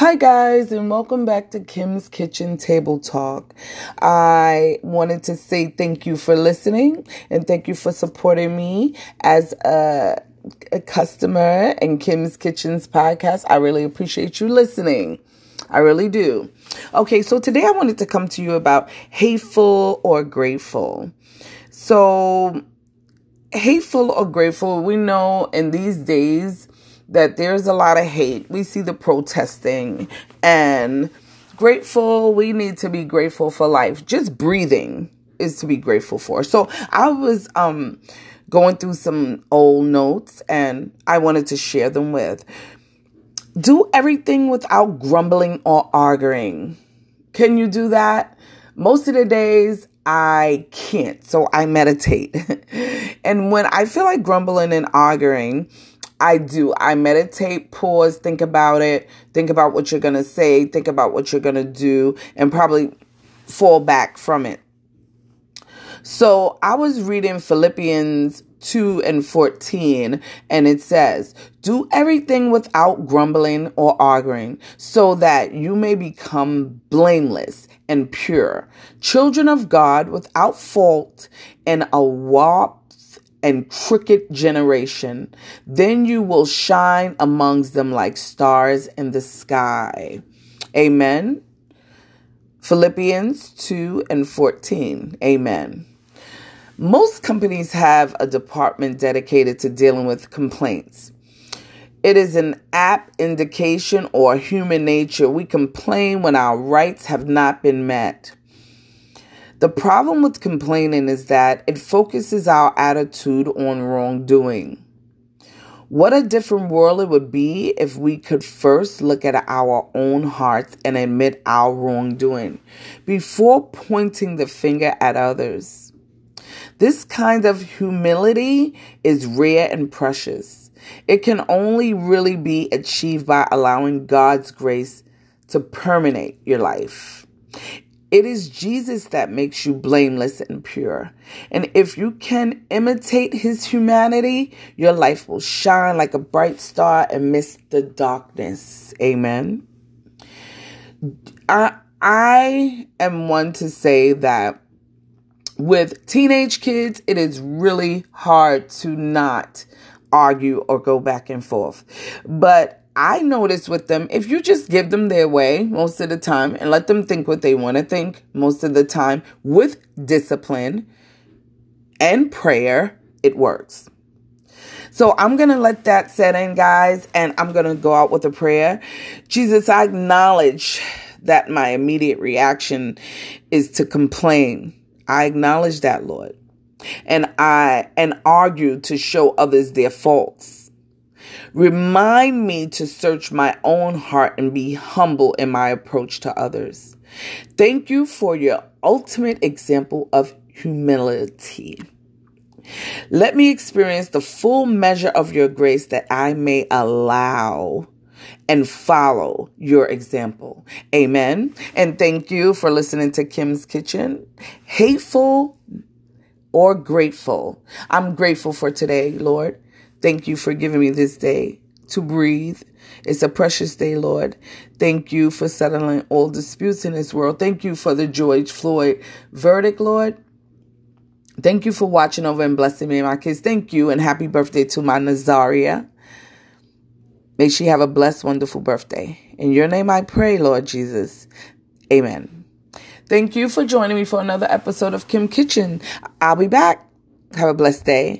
Hi, guys, and welcome back to Kim's Kitchen Table Talk. I wanted to say thank you for listening and thank you for supporting me as a, a customer in Kim's Kitchen's podcast. I really appreciate you listening. I really do. Okay, so today I wanted to come to you about hateful or grateful. So, hateful or grateful, we know in these days, that there's a lot of hate. We see the protesting and grateful. We need to be grateful for life. Just breathing is to be grateful for. So I was um going through some old notes and I wanted to share them with. Do everything without grumbling or arguing. Can you do that? Most of the days I can't. So I meditate. and when I feel like grumbling and arguing, I do. I meditate, pause, think about it, think about what you're going to say, think about what you're going to do, and probably fall back from it. So I was reading Philippians 2 and 14, and it says, Do everything without grumbling or arguing, so that you may become blameless and pure, children of God without fault in a warped and crooked generation. Then you will shine amongst them like stars in the sky. Amen. Philippians 2 and 14. Amen. Most companies have a department dedicated to dealing with complaints. It is an apt indication or human nature. We complain when our rights have not been met. The problem with complaining is that it focuses our attitude on wrongdoing. What a different world it would be if we could first look at our own hearts and admit our wrongdoing before pointing the finger at others. This kind of humility is rare and precious. It can only really be achieved by allowing God's grace to permeate your life. It is Jesus that makes you blameless and pure. And if you can imitate his humanity, your life will shine like a bright star amidst the darkness. Amen. I, I am one to say that with teenage kids, it is really hard to not argue or go back and forth. But I notice with them, if you just give them their way most of the time and let them think what they want to think most of the time with discipline and prayer, it works. So I'm going to let that set in, guys, and I'm going to go out with a prayer. Jesus, I acknowledge that my immediate reaction is to complain. I acknowledge that, Lord. And I and argue to show others their faults. Remind me to search my own heart and be humble in my approach to others. Thank you for your ultimate example of humility. Let me experience the full measure of your grace that I may allow and follow your example. Amen. And thank you for listening to Kim's Kitchen. Hateful or grateful. I'm grateful for today, Lord. Thank you for giving me this day to breathe. It's a precious day, Lord. Thank you for settling all disputes in this world. Thank you for the George Floyd verdict, Lord. Thank you for watching over and blessing me and my kids. Thank you and happy birthday to my Nazaria. May she have a blessed, wonderful birthday. In your name I pray, Lord Jesus. Amen. Thank you for joining me for another episode of Kim Kitchen. I'll be back. Have a blessed day.